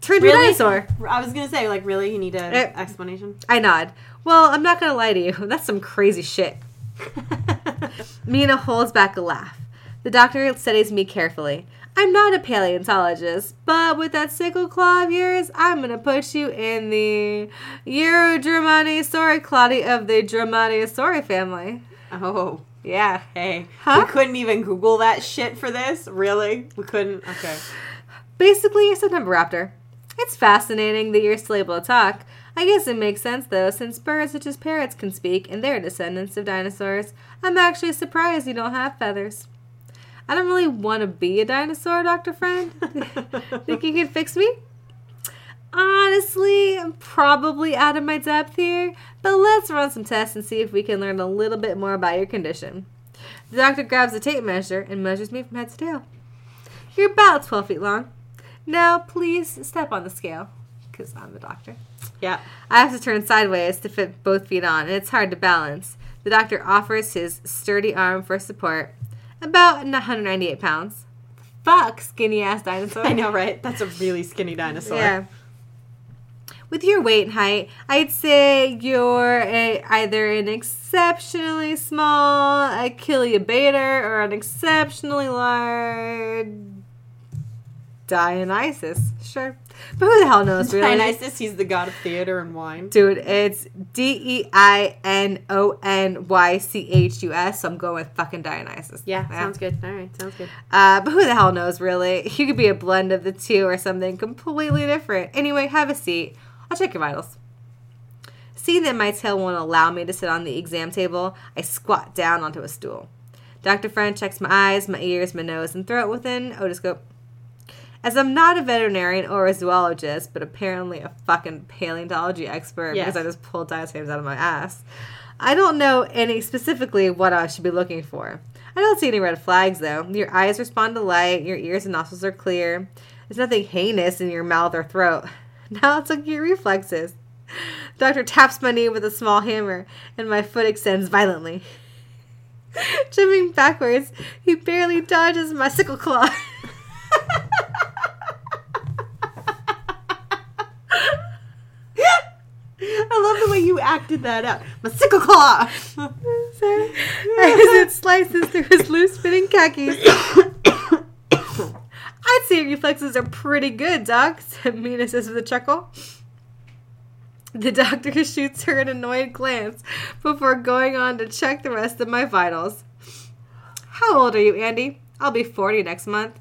turned Really? a dinosaur. I was gonna say, like, really, you need an Eh. explanation. I nod. Well, I'm not gonna lie to you. That's some crazy shit. Mina holds back a laugh. The doctor studies me carefully. I'm not a paleontologist, but with that sickle claw of yours, I'm gonna put you in the Eurodromanosauri of the Dromaeosauri family. oh, Yeah. hey, Huh? we couldn't even Google that shit for this. Really? We couldn't. Okay. Basically, a September raptor. It's fascinating that you're still able to talk. I guess it makes sense though, since birds such as parrots can speak and they're descendants of dinosaurs. I'm actually surprised you don't have feathers. I don't really want to be a dinosaur, Dr. Friend. Think you can fix me? Honestly, I'm probably out of my depth here, but let's run some tests and see if we can learn a little bit more about your condition. The doctor grabs a tape measure and measures me from head to tail. You're about 12 feet long. Now, please step on the scale, because I'm the doctor. Yeah. I have to turn sideways to fit both feet on, and it's hard to balance. The doctor offers his sturdy arm for support. About 198 pounds. Fuck, skinny ass dinosaur. I know, right? That's a really skinny dinosaur. Yeah. With your weight and height, I'd say you're a, either an exceptionally small Achillea or an exceptionally large Dionysus. Sure. But who the hell knows, really? Dionysus, he's the god of theater and wine. Dude, it's D E I N O N Y C H U S, so I'm going with fucking Dionysus. Yeah, sounds good. All right, sounds good. Uh, but who the hell knows, really? You could be a blend of the two or something completely different. Anyway, have a seat. I'll check your vitals. Seeing that my tail won't allow me to sit on the exam table, I squat down onto a stool. Dr. Friend checks my eyes, my ears, my nose, and throat with an otoscope. As I'm not a veterinarian or a zoologist, but apparently a fucking paleontology expert Yes. because I just pulled dinosaurs out of my ass, I don't know any specifically what I should be looking for. I don't see any red flags though. Your eyes respond to light, your ears and nostrils are clear. There's nothing heinous in your mouth or throat. Now let's look at your reflexes. Doctor taps my knee with a small hammer, and my foot extends violently. Jumping backwards, he barely dodges my sickle claw. love the way you acted that out. My sickle claw. Sorry. As it slices through his loose fitting khakis. I'd say your reflexes are pretty good, Doc, said Mina says with a chuckle. The doctor shoots her an annoyed glance before going on to check the rest of my vitals. How old are you, Andy? I'll be 40 next month.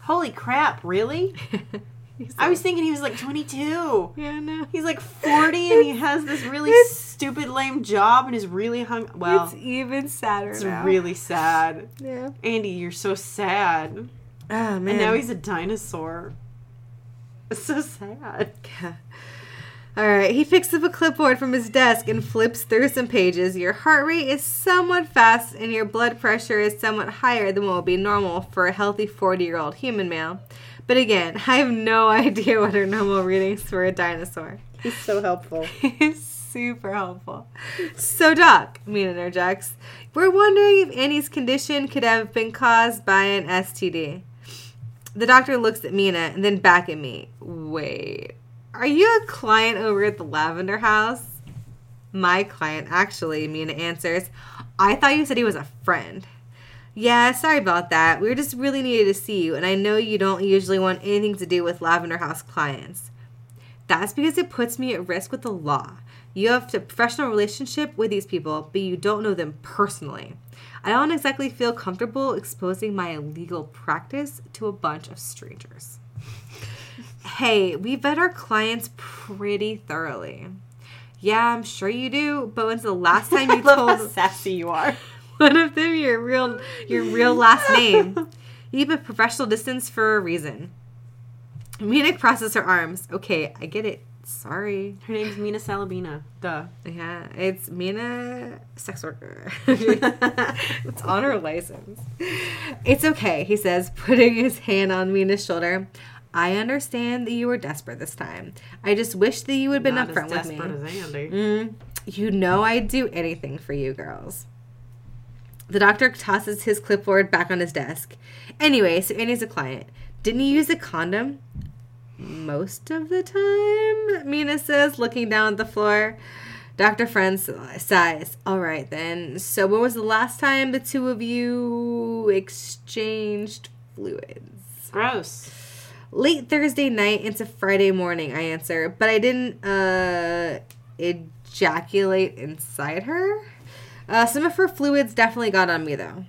Holy crap! Really? I was thinking he was like 22. Yeah, no. He's like 40 and he has this really stupid, lame job and is really hung. Well, it's even sadder it's now. really sad. yeah. Andy, you're so sad. Oh man. And now he's a dinosaur. It's so sad. All right, he picks up a clipboard from his desk and flips through some pages. Your heart rate is somewhat fast and your blood pressure is somewhat higher than what would be normal for a healthy 40 year old human male. But again, I have no idea what are normal readings for a dinosaur. He's so helpful. He's super helpful. So, Doc, Mina interjects, we're wondering if Andy's condition could have been caused by an STD. The doctor looks at Mina and then back at me. Wait, are you a client over at the Lavender House? My client, actually, Mina answers. I thought you said he was a friend. Yeah, sorry about that. We were just really needed to see you, and I know you don't usually want anything to do with Lavender House clients. That's because it puts me at risk with the law. You have a professional relationship with these people, but you don't know them personally. I don't exactly feel comfortable exposing my illegal practice to a bunch of strangers. hey, we vet our clients pretty thoroughly. Yeah, I'm sure you do, but when's the last time you told how sassy you are. one of them your real your real last name? You keep a professional distance for a reason. Mina crosses her arms. Okay, I get it. Sorry. Her name's Mina Salabina. Duh. Yeah, it's Mina, sex worker. it's on her license. It's okay, he says, putting his hand on Mina's shoulder. I understand that you were desperate this time. I just wish that you would have been Not upfront with me. desperate as Andy. Mm, you know I'd do anything for you girls. The doctor tosses his clipboard back on his desk. Anyway, so Andy's a client. Didn't you use a condom? Most of the time, Mina says, looking down at the floor. Dr. Friend sighs. All right, then. So, when was the last time the two of you exchanged fluids? Gross. late Thursday night into Friday morning, I answer, but I didn't uh ejaculate inside her. Uh, some of her fluids definitely got on me though.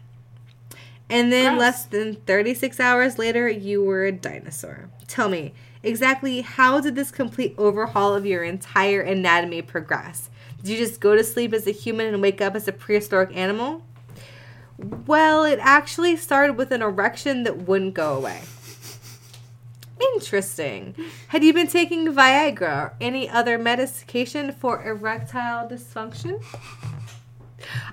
And then Gross. less than 36 hours later, you were a dinosaur. Tell me, exactly how did this complete overhaul of your entire anatomy progress? Did you just go to sleep as a human and wake up as a prehistoric animal? Well, it actually started with an erection that wouldn't go away. Interesting. Had you been taking Viagra or any other medication for erectile dysfunction?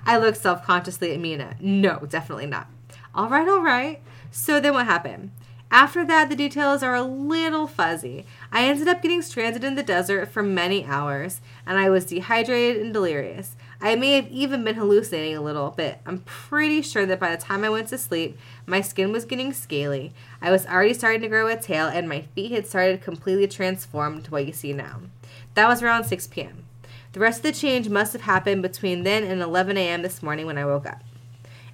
I looked self consciously at Mina. No, definitely not. All right, all right. So then what happened? After that, the details are a little fuzzy. I ended up getting stranded in the desert for many hours, and I was dehydrated and delirious. I may have even been hallucinating a little but I'm pretty sure that by the time I went to sleep, my skin was getting scaly. I was already starting to grow a tail, and my feet had started completely transformed to what you see now. That was around 6 p.m. The rest of the change must have happened between then and 11 a.m. this morning when I woke up.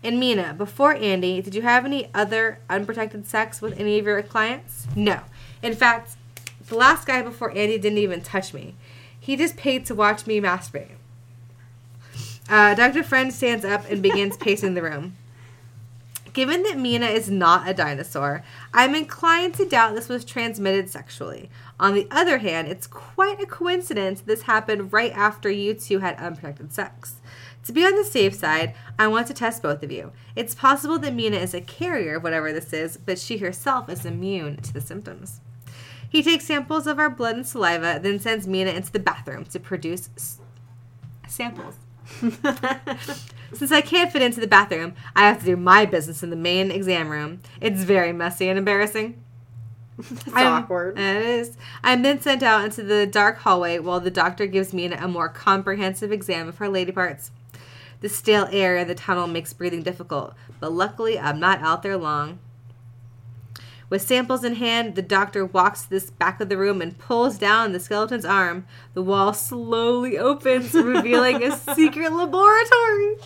And Mina, before Andy, did you have any other unprotected sex with any of your clients? No. In fact, the last guy before Andy didn't even touch me. He just paid to watch me masturbate. Uh, Dr. Friend stands up and begins pacing the room. Given that Mina is not a dinosaur, I'm inclined to doubt this was transmitted sexually. On the other hand, it's quite a coincidence this happened right after you two had unprotected sex. To be on the safe side, I want to test both of you. It's possible that Mina is a carrier of whatever this is, but she herself is immune to the symptoms. He takes samples of our blood and saliva, then sends Mina into the bathroom to produce s- samples. Since I can't fit into the bathroom, I have to do my business in the main exam room. It's very messy and embarrassing. It's I'm- awkward. It is. I'm then sent out into the dark hallway while the doctor gives me a more comprehensive exam of her lady parts. The stale air in the tunnel makes breathing difficult, but luckily I'm not out there long. With samples in hand, the doctor walks to this back of the room and pulls down the skeleton's arm. The wall slowly opens, revealing a secret laboratory.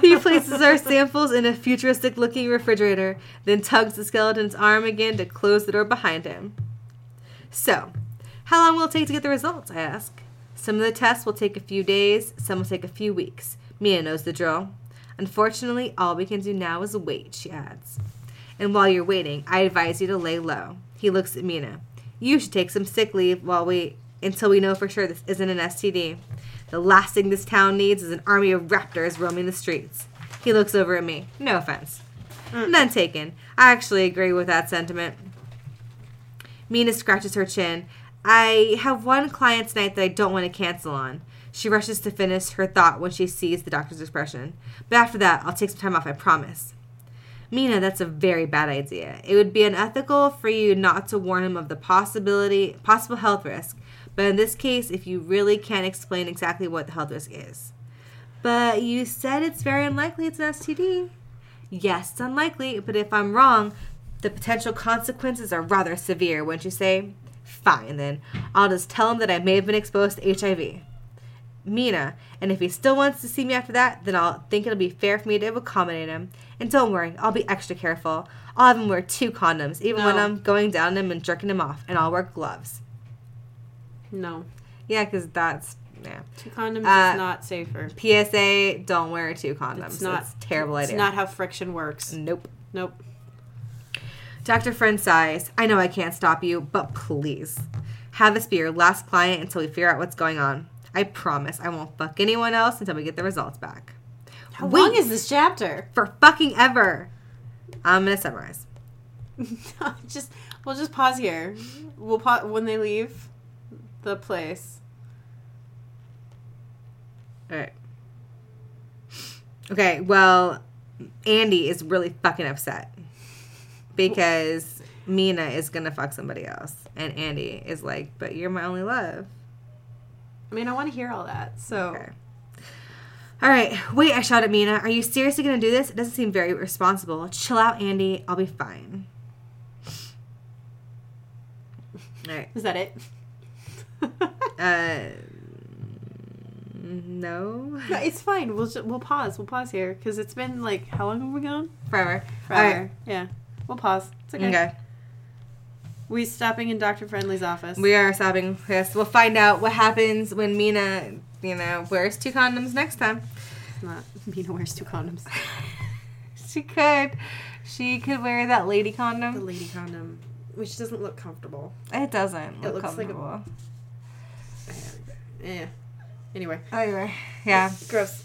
He places our samples in a futuristic looking refrigerator, then tugs the skeleton's arm again to close the door behind him. So, how long will it take to get the results? I ask. Some of the tests will take a few days, some will take a few weeks. Mia knows the drill. Unfortunately, all we can do now is wait, she adds. And while you're waiting, I advise you to lay low. He looks at Mina. You should take some sick leave while we until we know for sure this isn't an STD. The last thing this town needs is an army of raptors roaming the streets. He looks over at me. No offense. Mm. None taken. I actually agree with that sentiment. Mina scratches her chin. I have one client tonight that I don't want to cancel on. She rushes to finish her thought when she sees the doctor's expression. But after that, I'll take some time off, I promise. Mina, that's a very bad idea. It would be unethical for you not to warn him of the possibility possible health risk. But in this case, if you really can't explain exactly what the health risk is. But you said it's very unlikely it's an STD. Yes, it's unlikely, but if I'm wrong, the potential consequences are rather severe, wouldn't you say? Fine, then. I'll just tell him that I may have been exposed to HIV. Mina, and if he still wants to see me after that, then I'll think it'll be fair for me to accommodate him. And don't worry, I'll be extra careful. I'll have him wear two condoms, even when I'm going down him and jerking him off, and I'll wear gloves. No. Yeah, because that's yeah. Two condoms Uh, is not safer. PSA: Don't wear two condoms. It's It's not- not terrible It's idea. It's not how friction works. Nope. Nope. Dr. Friend sighs. I know I can't stop you, but please. Have this be your last client until we figure out what's going on. I promise I won't fuck anyone else until we get the results back. How Wait. long is this chapter? For fucking ever. I'm gonna summarize. just we'll just pause here. We'll pause when they leave the place. Alright. Okay, well, Andy is really fucking upset because Mina is gonna fuck somebody else. And Andy is like, but you're my only love. I mean, I want to hear all that. So Okay. All right. Wait, I shot at Mina. Are you seriously going to do this? It doesn't seem very responsible. Chill out, Andy. I'll be fine. All right. is that it? Uh, no. No, it's fine. We'll ju- we'll pause. We'll pause here because it's been like how long have we gone? Forever. Forever. Yeah. We'll pause. It's okay. Okay. We stopping in Doctor Friendly's office. We are stopping this. We'll find out what happens when Mina, you know, wears two condoms next time. It's not. Mina wears two condoms. She could. She could wear that lady condom. The lady condom, which doesn't look comfortable. It doesn't It look looks like a- comfortable. Yeah. Anyway, Anyway, yeah. gross.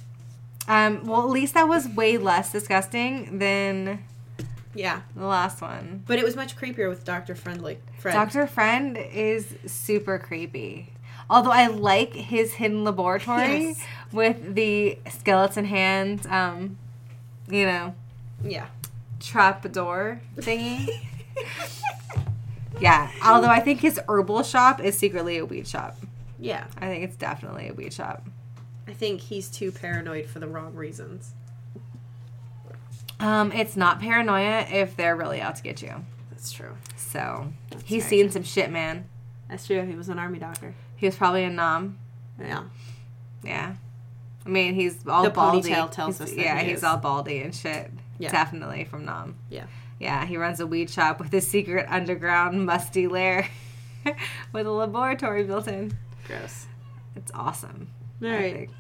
Um, well, at least that was way less disgusting than Yeah, the last one. but it was much creepier with Doctor Friendly. Friend. Dr. Friend is super creepy. Although I like his hidden laboratory Yes. with the skeleton hand, um, you know, Yeah. trap door thingy. yeah. Although I think his herbal shop is secretly a weed shop. Yeah. I think it's definitely a weed shop. I think he's too paranoid for the wrong reasons. Um, it's not paranoia if they're really out to get you. That's true. So he's very seen some shit, man. That's true. He was an army doctor. He was probably a Nam. Yeah. Yeah. I mean, he's all The baldy. ponytail tells He's- us that Yeah, he he's all baldy and shit. Yeah. Definitely from Nam. Yeah. Yeah, he runs a weed shop with a secret underground musty lair with a laboratory built in. Gross. It's awesome. All I right. think.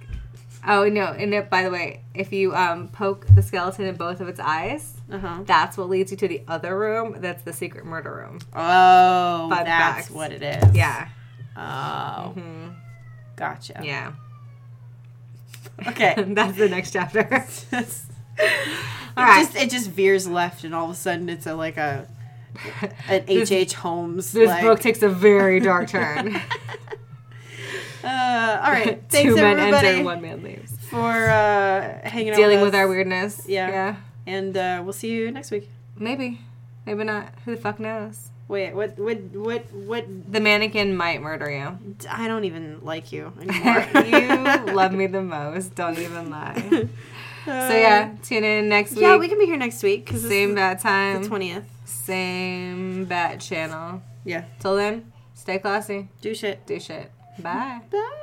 Oh no! And it, by the way, if you um, poke the skeleton in both of its eyes, Uh huh. that's what leads you to the other room. That's the secret murder room. Oh, Fun that's facts. what it is. Yeah. Oh, hmm gotcha. Yeah. Okay. that's the next chapter. it All right. just it just veers left, and all of a sudden it's a like a an H. H. Holmes. This like- book takes a very dark turn. Uh, all right. Thanks Two men enter, one man leaves. for uh, hanging out Dealing with, with our weirdness. Yeah. Yeah. and uh, we'll see you next week. Maybe. Maybe not. Who the fuck knows? Wait, what? What? What? What? The mannequin might murder you. I don't even like you anymore. you love me the most. Don't even lie. So yeah, uh, tune in next week. yeah, we can be here next week because same bat time, the twentieth. same bat channel. Yeah, Till then, stay classy. do shit. Do shit. Bye. Bye.